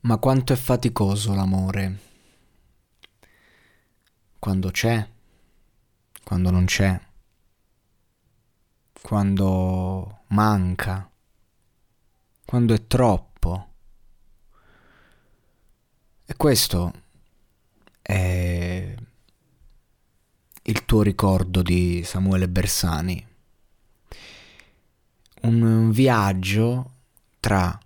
Ma quanto è faticoso l'amore. Quando c'è, quando non c'è, quando manca, quando è troppo. E questo è il tuo ricordo di Samuele Bersani. Un viaggio tra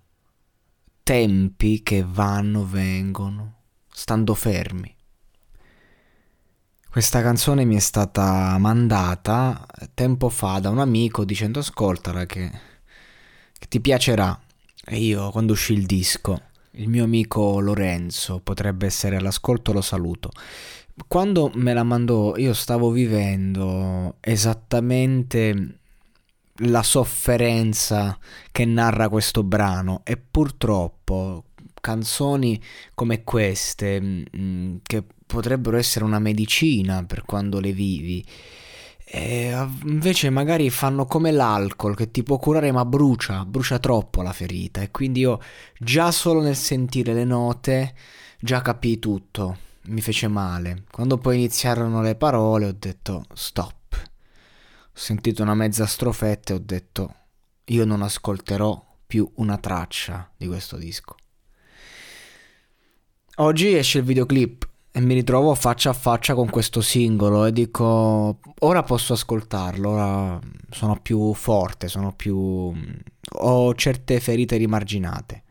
tempi che vanno, vengono, stando fermi. Questa canzone mi è stata mandata tempo fa da un amico dicendo ascoltala che, che ti piacerà. E io quando uscì il disco, il mio amico Lorenzo potrebbe essere all'ascolto, lo saluto. Quando me la mandò io stavo vivendo esattamente la sofferenza che narra questo brano. E purtroppo canzoni come queste mh, mm, che potrebbero essere una medicina per quando le vivi e invece magari fanno come l'alcol che ti può curare ma brucia, brucia troppo la ferita. E quindi io già solo nel sentire le note già capii tutto, mi fece male. Quando poi iniziarono le parole ho detto stop ho sentito una mezza strofetta e ho detto io non ascolterò più una traccia di questo disco. Oggi esce il videoclip e mi ritrovo faccia a faccia con questo singolo e dico ora posso ascoltarlo, ora sono più forte, sono più... ho certe ferite rimarginate.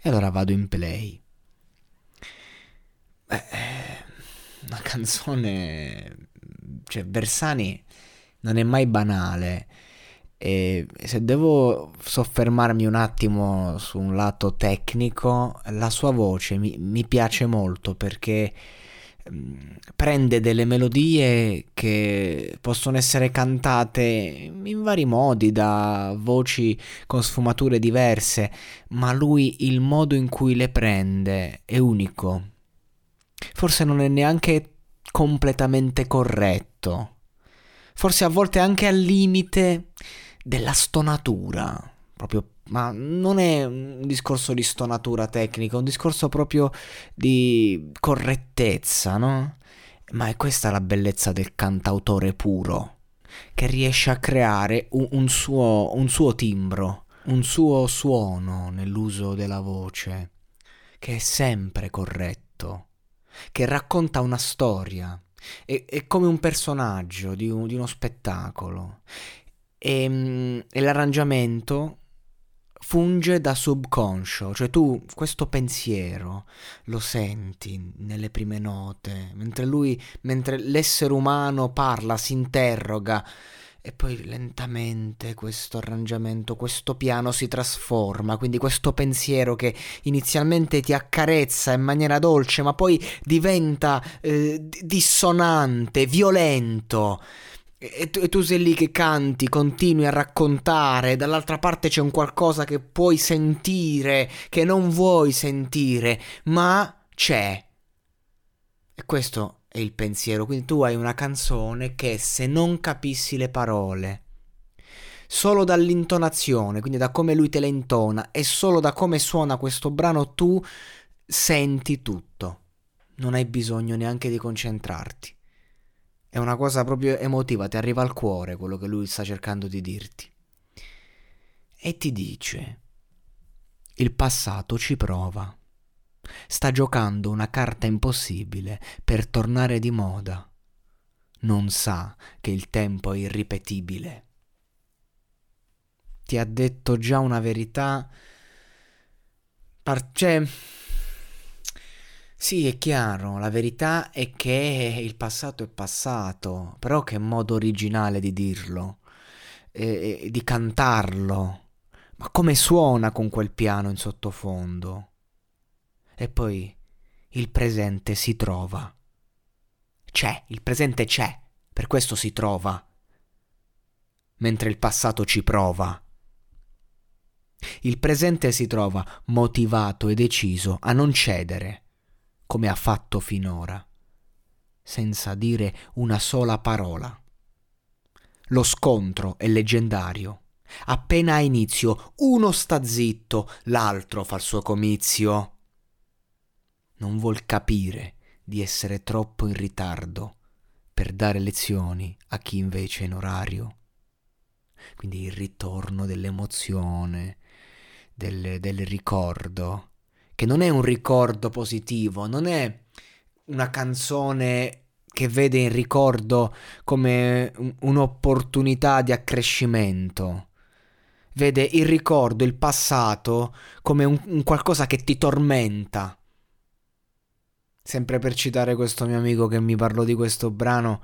E allora vado in play. Beh, una canzone... cioè Bersani non è mai banale. E se devo soffermarmi un attimo su un lato tecnico, la sua voce mi, mi piace molto perché mm, prende delle melodie che possono essere cantate in vari modi da voci con sfumature diverse, ma lui il modo in cui le prende è unico. Forse non è neanche completamente corretto forse a volte anche al limite della stonatura, proprio ma non è un discorso di stonatura tecnica, è un discorso proprio di correttezza, no? Ma è questa la bellezza del cantautore puro, che riesce a creare un, un, suo, un suo timbro, un suo suono nell'uso della voce, che è sempre corretto, che racconta una storia, è, è come un personaggio di, un, di uno spettacolo. E, ehm, e l'arrangiamento funge da subconscio, cioè tu questo pensiero lo senti nelle prime note, mentre lui, mentre l'essere umano parla, si interroga e poi lentamente questo arrangiamento, questo piano si trasforma, quindi questo pensiero che inizialmente ti accarezza in maniera dolce, ma poi diventa eh, dissonante, violento. E tu, e tu, sei lì che canti, continui a raccontare, dall'altra parte c'è un qualcosa che puoi sentire, che non vuoi sentire, ma c'è. E questo è il pensiero. Quindi tu hai una canzone che se non capissi le parole, solo dall'intonazione, quindi da come lui te le intona e solo da come suona questo brano tu senti tutto. Non hai bisogno neanche di concentrarti. È una cosa proprio emotiva, ti arriva al cuore quello che lui sta cercando di dirti. E ti dice, il passato ci prova. Sta giocando una carta impossibile per tornare di moda. Non sa che il tempo è irripetibile. Ti ha detto già una verità. Par- cioè, sì, è chiaro, la verità è che il passato è passato, però che modo originale di dirlo, e, di cantarlo. Ma come suona con quel piano in sottofondo? E poi il presente si trova. C'è, il presente c'è, per questo si trova. Mentre il passato ci prova. Il presente si trova motivato e deciso a non cedere, come ha fatto finora, senza dire una sola parola. Lo scontro è leggendario. Appena ha inizio, uno sta zitto, l'altro fa il suo comizio. Non vuol capire di essere troppo in ritardo per dare lezioni a chi invece è in orario. Quindi il ritorno dell'emozione, del, del ricordo, che non è un ricordo positivo, non è una canzone che vede il ricordo come un'opportunità di accrescimento. Vede il ricordo, il passato, come un, un qualcosa che ti tormenta. Sempre per citare questo mio amico che mi parlò di questo brano,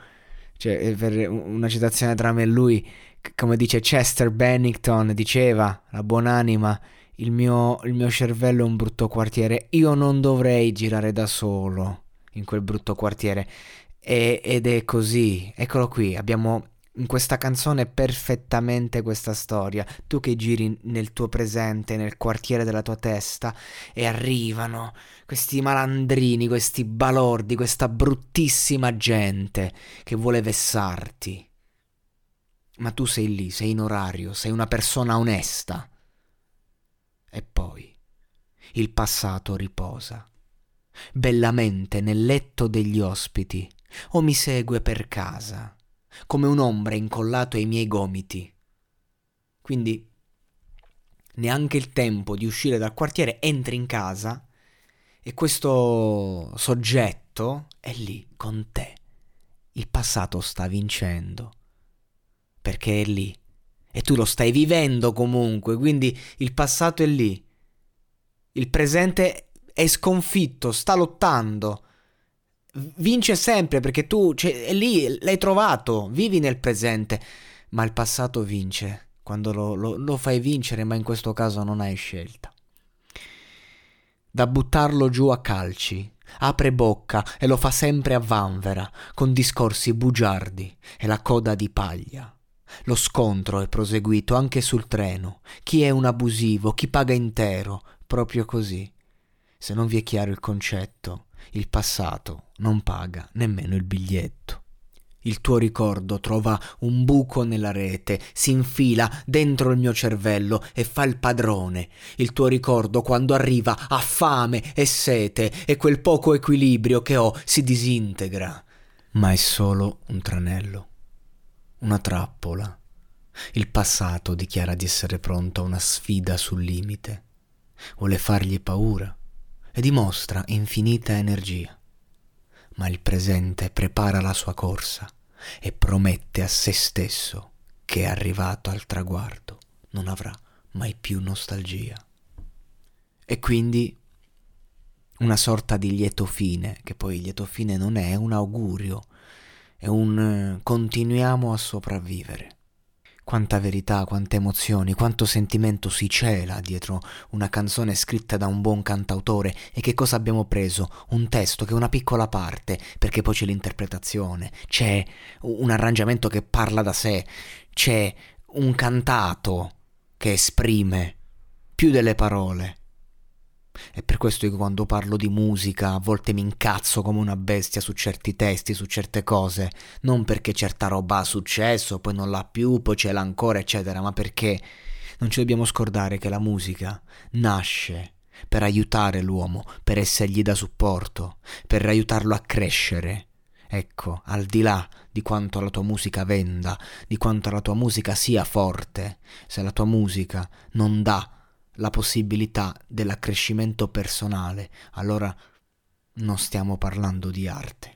cioè per una citazione tra me e lui, come dice Chester Bennington, diceva, la buonanima, il mio, il mio cervello è un brutto quartiere, io non dovrei girare da solo in quel brutto quartiere. E, ed è così, eccolo qui, abbiamo in questa canzone perfettamente questa storia. Tu che giri nel tuo presente, nel quartiere della tua testa, e arrivano questi malandrini, questi balordi, questa bruttissima gente che vuole vessarti. Ma tu sei lì, sei in orario, sei una persona onesta. E poi il passato riposa, bellamente nel letto degli ospiti, o mi segue per casa, come un'ombra incollato ai miei gomiti. Quindi neanche il tempo di uscire dal quartiere, entri in casa e questo soggetto è lì con te. Il passato sta vincendo, perché è lì e tu lo stai vivendo comunque, quindi il passato è lì. Il presente è sconfitto, sta lottando. Vince sempre perché tu cioè, è lì, l'hai trovato, vivi nel presente, ma il passato vince quando lo, lo, lo fai vincere, ma in questo caso non hai scelta. Da buttarlo giù a calci, apre bocca e lo fa sempre a vanvera, con discorsi bugiardi e la coda di paglia. Lo scontro è proseguito anche sul treno. Chi è un abusivo, chi paga intero, proprio così. Se non vi è chiaro il concetto, il passato non paga nemmeno il biglietto. Il tuo ricordo trova un buco nella rete, si infila dentro il mio cervello e fa il padrone. Il tuo ricordo quando arriva ha fame e sete e quel poco equilibrio che ho si disintegra. Ma è solo un tranello una trappola. Il passato dichiara di essere pronto a una sfida sul limite, vuole fargli paura e dimostra infinita energia. Ma il presente prepara la sua corsa e promette a se stesso che arrivato al traguardo non avrà mai più nostalgia. E quindi una sorta di lieto fine, che poi lieto fine non è, è un augurio, è un eh, continuiamo a sopravvivere. Quanta verità, quante emozioni, quanto sentimento si cela dietro una canzone scritta da un buon cantautore e che cosa abbiamo preso? Un testo che è una piccola parte, perché poi c'è l'interpretazione, c'è un arrangiamento che parla da sé, c'è un cantato che esprime più delle parole. È per questo che quando parlo di musica a volte mi incazzo come una bestia su certi testi, su certe cose, non perché certa roba ha successo, poi non l'ha più, poi ce l'ha ancora, eccetera, ma perché non ci dobbiamo scordare che la musica nasce per aiutare l'uomo, per essergli da supporto, per aiutarlo a crescere. Ecco, al di là di quanto la tua musica venda, di quanto la tua musica sia forte, se la tua musica non dà la possibilità dell'accrescimento personale, allora non stiamo parlando di arte.